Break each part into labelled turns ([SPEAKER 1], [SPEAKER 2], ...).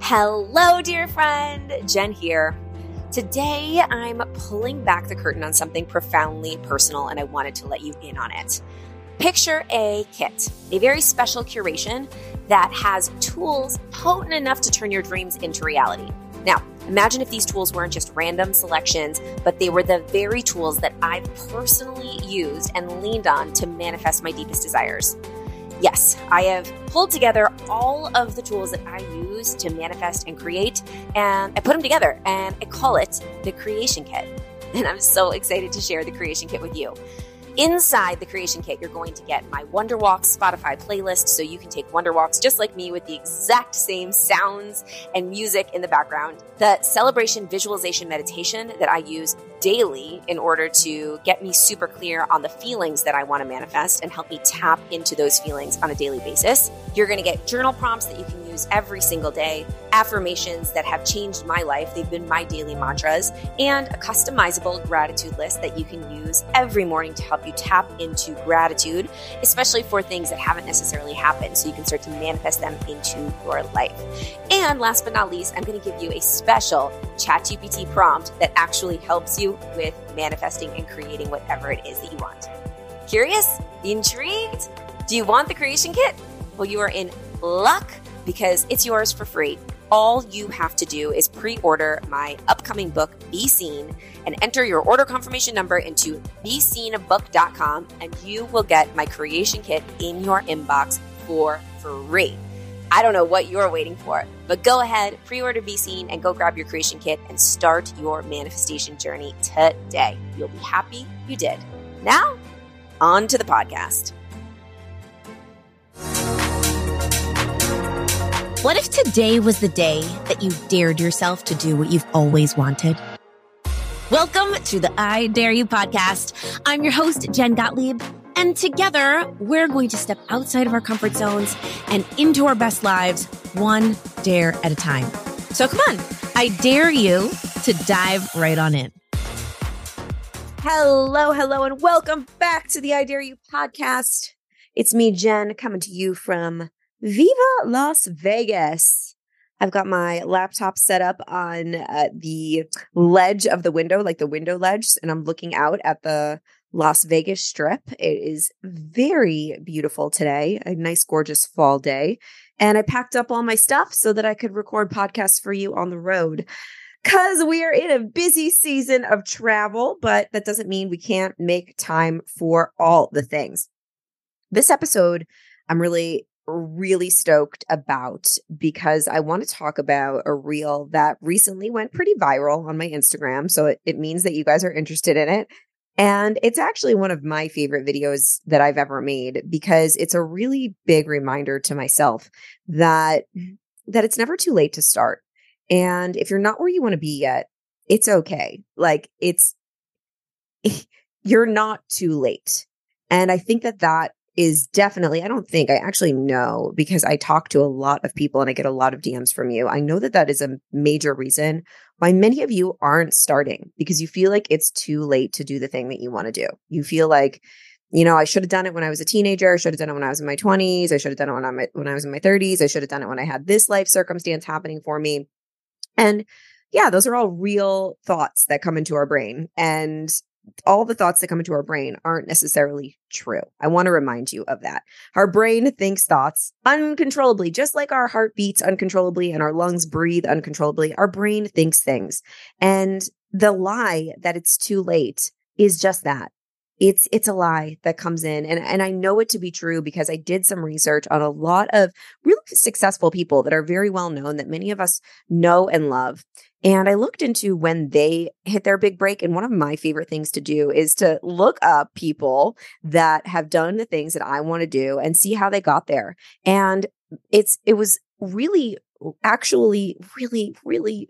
[SPEAKER 1] Hello, dear friend. Jen here. Today, I'm pulling back the curtain on something profoundly personal, and I wanted to let you in on it. Picture a kit, a very special curation that has tools potent enough to turn your dreams into reality. Now, imagine if these tools weren't just random selections, but they were the very tools that I've personally used and leaned on to manifest my deepest desires. Yes, I have pulled together all of the tools that I use to manifest and create, and I put them together and I call it the Creation Kit. And I'm so excited to share the Creation Kit with you. Inside the creation kit, you're going to get my Wonderwalks Spotify playlist so you can take Wonderwalks just like me with the exact same sounds and music in the background. The celebration visualization meditation that I use daily in order to get me super clear on the feelings that I want to manifest and help me tap into those feelings on a daily basis. You're going to get journal prompts that you can use every single day, affirmations that have changed my life. They've been my daily mantras, and a customizable gratitude list that you can use every morning to help you tap into gratitude, especially for things that haven't necessarily happened, so you can start to manifest them into your life. And last but not least, I'm going to give you a special ChatGPT prompt that actually helps you with manifesting and creating whatever it is that you want. Curious? Intrigued? Do you want the creation kit? Well, you are in luck because it's yours for free. All you have to do is pre order my upcoming book, Be Seen, and enter your order confirmation number into beseenbook.com, and you will get my creation kit in your inbox for free. I don't know what you're waiting for, but go ahead, pre order Be Seen, and go grab your creation kit and start your manifestation journey today. You'll be happy you did. Now, on to the podcast.
[SPEAKER 2] What if today was the day that you dared yourself to do what you've always wanted? Welcome to the I Dare You podcast. I'm your host, Jen Gottlieb. And together, we're going to step outside of our comfort zones and into our best lives, one dare at a time. So come on, I dare you to dive right on in.
[SPEAKER 1] Hello, hello, and welcome back to the I Dare You podcast. It's me, Jen, coming to you from Viva Las Vegas. I've got my laptop set up on uh, the ledge of the window, like the window ledge, and I'm looking out at the Las Vegas Strip. It is very beautiful today, a nice, gorgeous fall day. And I packed up all my stuff so that I could record podcasts for you on the road. Because we are in a busy season of travel, but that doesn't mean we can't make time for all the things. This episode, I'm really really stoked about because I want to talk about a reel that recently went pretty viral on my Instagram. So it, it means that you guys are interested in it. And it's actually one of my favorite videos that I've ever made because it's a really big reminder to myself that that it's never too late to start. And if you're not where you want to be yet, it's okay. Like it's you're not too late. And I think that that is definitely, I don't think, I actually know because I talk to a lot of people and I get a lot of DMs from you. I know that that is a major reason why many of you aren't starting because you feel like it's too late to do the thing that you want to do. You feel like, you know, I should have done it when I was a teenager. I should have done it when I was in my 20s. I should have done it when, I'm, when I was in my 30s. I should have done it when I had this life circumstance happening for me. And yeah, those are all real thoughts that come into our brain. And all the thoughts that come into our brain aren't necessarily true. I want to remind you of that. Our brain thinks thoughts uncontrollably, just like our heart beats uncontrollably and our lungs breathe uncontrollably. Our brain thinks things. And the lie that it's too late is just that. It's it's a lie that comes in and and I know it to be true because I did some research on a lot of really successful people that are very well known that many of us know and love and I looked into when they hit their big break. And one of my favorite things to do is to look up people that have done the things that I want to do and see how they got there. And it's, it was really, actually, really, really,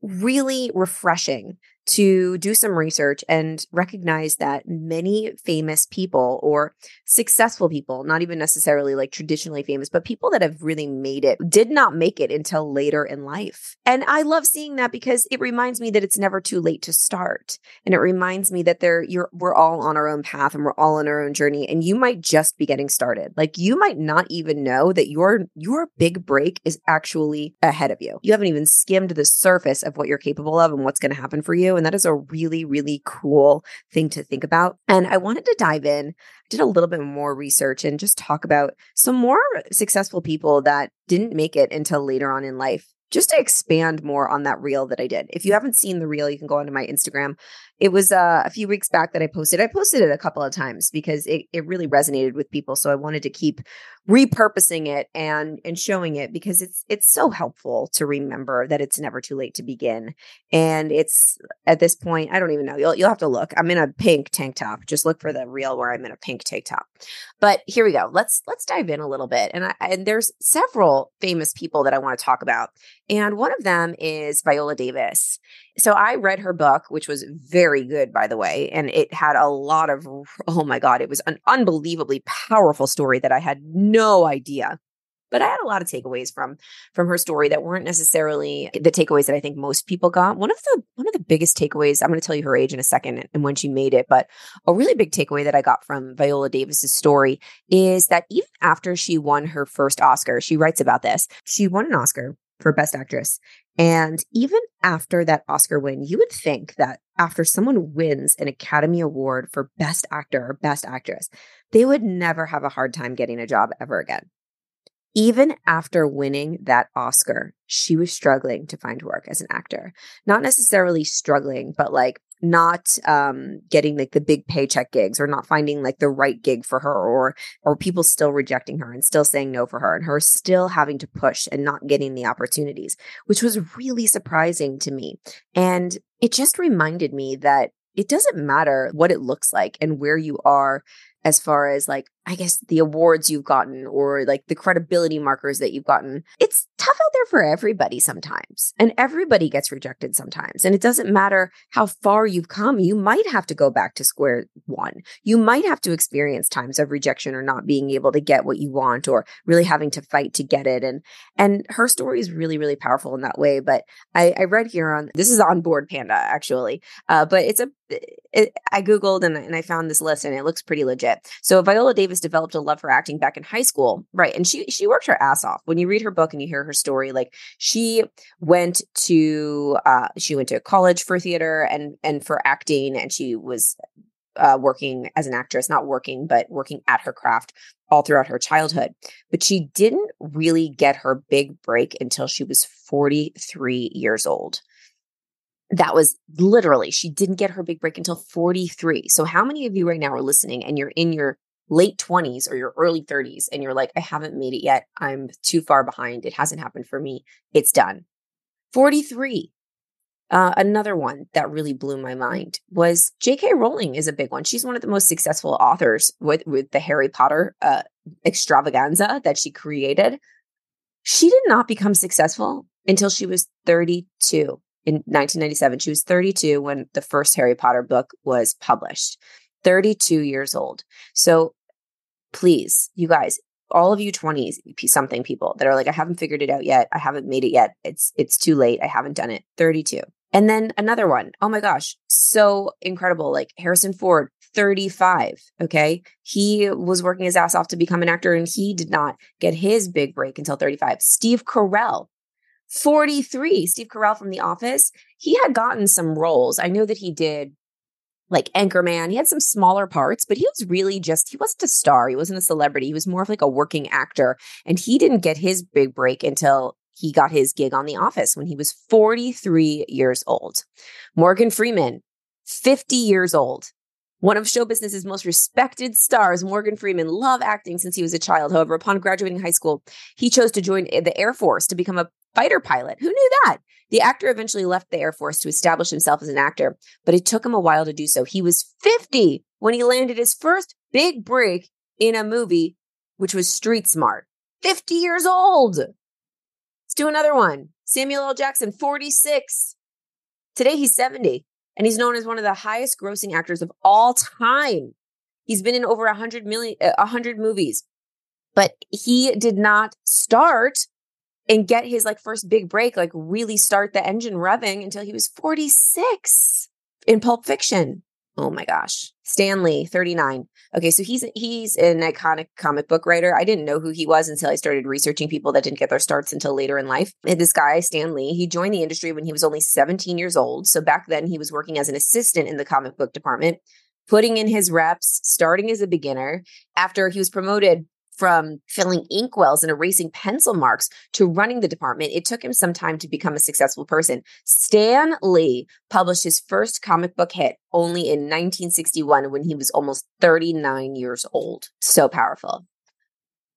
[SPEAKER 1] really refreshing to do some research and recognize that many famous people or successful people, not even necessarily like traditionally famous, but people that have really made it, did not make it until later in life. And I love seeing that because it reminds me that it's never too late to start. And it reminds me that there you're we're all on our own path and we're all on our own journey. And you might just be getting started. Like you might not even know that your your big break is actually ahead of you. You haven't even skimmed the surface of what you're capable of and what's going to happen for you. And that is a really, really cool thing to think about. And I wanted to dive in, did a little bit more research and just talk about some more successful people that didn't make it until later on in life just to expand more on that reel that I did. If you haven't seen the reel, you can go onto my Instagram. It was uh, a few weeks back that I posted. I posted it a couple of times because it, it really resonated with people. So I wanted to keep repurposing it and and showing it because it's it's so helpful to remember that it's never too late to begin. And it's at this point, I don't even know. You'll you'll have to look. I'm in a pink tank top. Just look for the reel where I'm in a pink tank top. But here we go. Let's let's dive in a little bit. And I and there's several famous people that I want to talk about. And one of them is Viola Davis. So I read her book, which was very good, by the way. And it had a lot of, oh my God, it was an unbelievably powerful story that I had no idea. But I had a lot of takeaways from from her story that weren't necessarily the takeaways that I think most people got. One of the one of the biggest takeaways, I'm going to tell you her age in a second and when she made it, but a really big takeaway that I got from Viola Davis's story is that even after she won her first Oscar, she writes about this. She won an Oscar for Best Actress. And even after that Oscar win, you would think that after someone wins an Academy Award for Best Actor or Best Actress, they would never have a hard time getting a job ever again. Even after winning that Oscar, she was struggling to find work as an actor. Not necessarily struggling, but like not um, getting like the big paycheck gigs or not finding like the right gig for her or or people still rejecting her and still saying no for her and her still having to push and not getting the opportunities which was really surprising to me. And it just reminded me that it doesn't matter what it looks like and where you are as far as like I guess the awards you've gotten or like the credibility markers that you've gotten. It's tough out there for everybody sometimes. And everybody gets rejected sometimes. And it doesn't matter how far you've come. You might have to go back to square one. You might have to experience times of rejection or not being able to get what you want or really having to fight to get it. And and her story is really, really powerful in that way. But I, I read here on this is on Bored Panda actually. Uh, but it's a it, I Googled and, and I found this list and it looks pretty legit. So Viola Davis developed a love for acting back in high school. Right. And she she worked her ass off. When you read her book and you hear her story, like she went to uh she went to college for theater and and for acting and she was uh, working as an actress, not working, but working at her craft all throughout her childhood. But she didn't really get her big break until she was 43 years old. That was literally, she didn't get her big break until 43. So, how many of you right now are listening and you're in your late 20s or your early 30s and you're like, I haven't made it yet. I'm too far behind. It hasn't happened for me. It's done. 43. Uh, another one that really blew my mind was J.K. Rowling is a big one. She's one of the most successful authors with with the Harry Potter uh, extravaganza that she created. She did not become successful until she was 32 in 1997. She was 32 when the first Harry Potter book was published. 32 years old. So please, you guys, all of you 20s something people that are like, I haven't figured it out yet. I haven't made it yet. It's it's too late. I haven't done it. 32. And then another one. Oh my gosh, so incredible. Like Harrison Ford, 35. Okay. He was working his ass off to become an actor and he did not get his big break until 35. Steve Carell, 43. Steve Carell from The Office, he had gotten some roles. I know that he did like Anchorman. He had some smaller parts, but he was really just, he wasn't a star. He wasn't a celebrity. He was more of like a working actor. And he didn't get his big break until he got his gig on The Office when he was 43 years old. Morgan Freeman, 50 years old. One of show business's most respected stars, Morgan Freeman, loved acting since he was a child. However, upon graduating high school, he chose to join the Air Force to become a fighter pilot. Who knew that? The actor eventually left the Air Force to establish himself as an actor, but it took him a while to do so. He was 50 when he landed his first big break in a movie, which was Street Smart. 50 years old. Let's do another one. Samuel L. Jackson, 46. Today he's 70. and he's known as one of the highest grossing actors of all time. He's been in over a hundred million, a hundred movies, but he did not start and get his like first big break, like really start the engine revving until he was 46 in Pulp Fiction. Oh my gosh. Stan Lee, 39. Okay, so he's he's an iconic comic book writer. I didn't know who he was until I started researching people that didn't get their starts until later in life. And this guy, Stan Lee, he joined the industry when he was only 17 years old. So back then he was working as an assistant in the comic book department, putting in his reps, starting as a beginner. After he was promoted from filling ink wells and erasing pencil marks to running the department, it took him some time to become a successful person. Stan Lee published his first comic book hit only in 1961 when he was almost 39 years old. So powerful.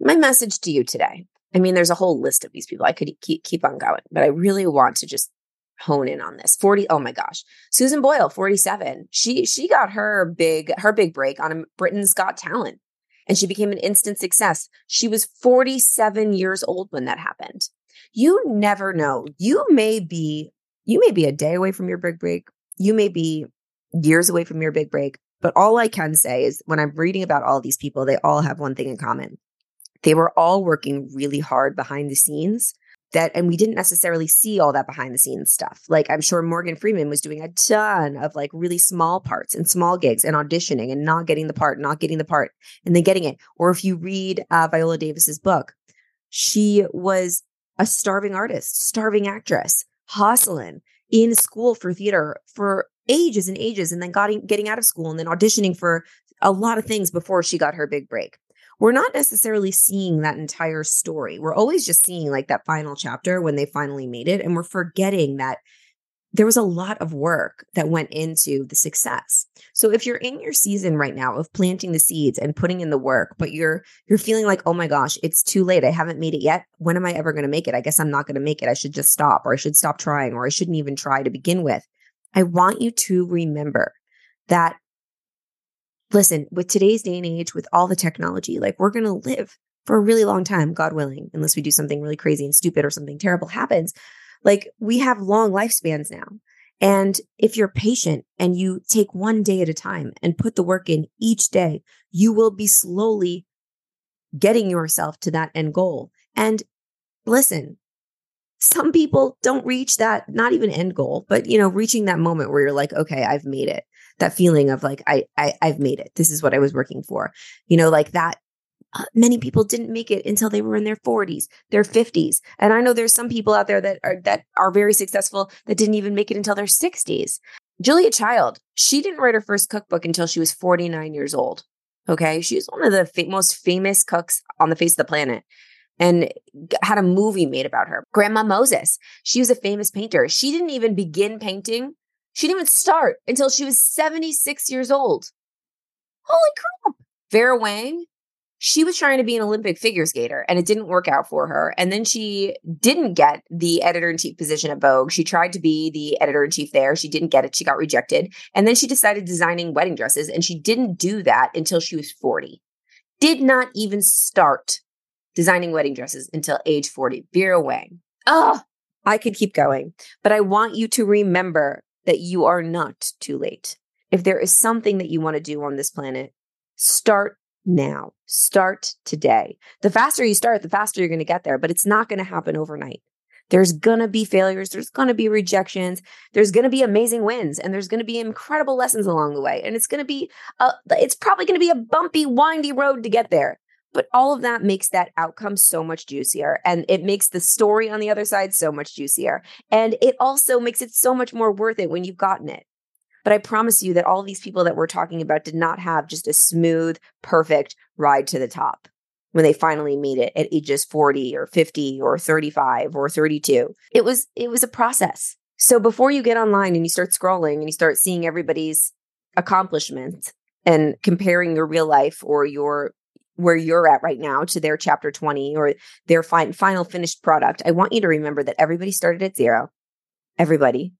[SPEAKER 1] My message to you today I mean, there's a whole list of these people. I could keep, keep on going, but I really want to just hone in on this 40 oh my gosh susan boyle 47 she she got her big her big break on britain's got talent and she became an instant success. She was 47 years old when that happened. You never know. You may be you may be a day away from your big break. You may be years away from your big break, but all I can say is when I'm reading about all these people, they all have one thing in common. They were all working really hard behind the scenes that and we didn't necessarily see all that behind the scenes stuff. Like i'm sure morgan freeman was doing a ton of like really small parts and small gigs and auditioning and not getting the part not getting the part and then getting it. Or if you read uh, viola davis's book she was a starving artist starving actress hustling in school for theater for ages and ages and then got, getting out of school and then auditioning for a lot of things before she got her big break we're not necessarily seeing that entire story. We're always just seeing like that final chapter when they finally made it. And we're forgetting that there was a lot of work that went into the success. So if you're in your season right now of planting the seeds and putting in the work, but you're you're feeling like, "Oh my gosh, it's too late. I haven't made it yet. When am I ever going to make it? I guess I'm not going to make it. I should just stop or I should stop trying or I shouldn't even try to begin with." I want you to remember that listen, with today's day and age, with all the technology, like we're going to live for a really long time, God willing, unless we do something really crazy and stupid or something terrible happens. Like we have long lifespans now. And if you're patient and you take one day at a time and put the work in each day, you will be slowly getting yourself to that end goal. And listen, some people don't reach that, not even end goal, but you know, reaching that moment where you're like, okay, I've made it that feeling of like I, I I've made it. This is what I was working for. You know, like that uh, many people didn't make it until they were in their 40s, their 50s. And I know there's some people out there that are that are very successful that didn't even make it until their 60s. Julia Child, she didn't write her first cookbook until she was 49 years old. Okay, she was one of the fa- most famous cooks on the face of the planet and had a movie made about her. Grandma Moses, she was a famous painter. She didn't even begin painting she didn't even start until she was 76 years old. Holy crap. Vera Wang, she was trying to be an Olympic figure skater and it didn't work out for her. And then she didn't get the editor in chief position at Vogue. She tried to be the editor in chief there. She didn't get it. She got rejected. And then she decided designing wedding dresses and she didn't do that until she was 40. Did not even start designing wedding dresses until age 40. Vera Wang. Oh, I could keep going, but I want you to remember that you are not too late. If there is something that you want to do on this planet, start now. Start today. The faster you start, the faster you're going to get there, but it's not going to happen overnight. There's going to be failures. There's going to be rejections. There's going to be amazing wins and there's going to be incredible lessons along the way. And it's going to be, a, it's probably going to be a bumpy, windy road to get there. But all of that makes that outcome so much juicier. And it makes the story on the other side so much juicier. And it also makes it so much more worth it when you've gotten it. But I promise you that all these people that we're talking about did not have just a smooth, perfect ride to the top when they finally made it at ages 40 or 50 or 35 or 32. It was it was a process. So before you get online and you start scrolling and you start seeing everybody's accomplishments and comparing your real life or your where you're at right now to their chapter 20 or their fin- final finished product, I want you to remember that everybody started at zero. Everybody.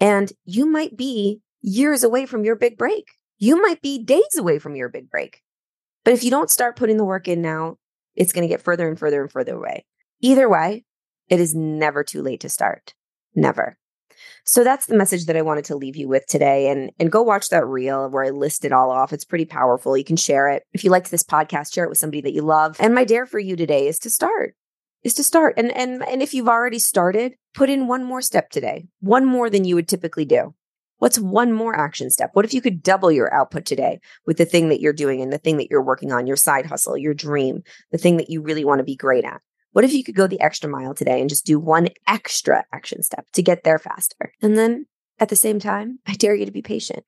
[SPEAKER 1] And you might be years away from your big break. You might be days away from your big break. But if you don't start putting the work in now, it's going to get further and further and further away. Either way, it is never too late to start. Never. So that's the message that I wanted to leave you with today. And and go watch that reel where I list it all off. It's pretty powerful. You can share it. If you liked this podcast, share it with somebody that you love. And my dare for you today is to start. Is to start. And and and if you've already started, put in one more step today. One more than you would typically do. What's one more action step? What if you could double your output today with the thing that you're doing and the thing that you're working on, your side hustle, your dream, the thing that you really want to be great at? What if you could go the extra mile today and just do one extra action step to get there faster? And then at the same time, I dare you to be patient.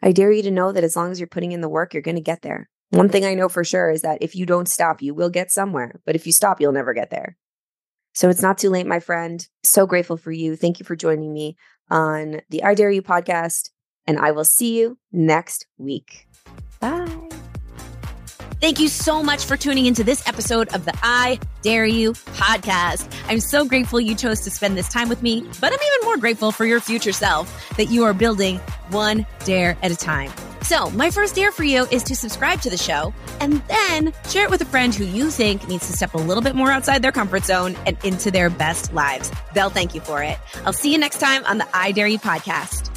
[SPEAKER 1] I dare you to know that as long as you're putting in the work, you're going to get there. One thing I know for sure is that if you don't stop, you will get somewhere. But if you stop, you'll never get there. So it's not too late, my friend. So grateful for you. Thank you for joining me on the I Dare You podcast. And I will see you next week. Bye.
[SPEAKER 2] Thank you so much for tuning into this episode of the I Dare You podcast. I'm so grateful you chose to spend this time with me, but I'm even more grateful for your future self that you are building one dare at a time. So, my first dare for you is to subscribe to the show and then share it with a friend who you think needs to step a little bit more outside their comfort zone and into their best lives. They'll thank you for it. I'll see you next time on the I Dare You podcast.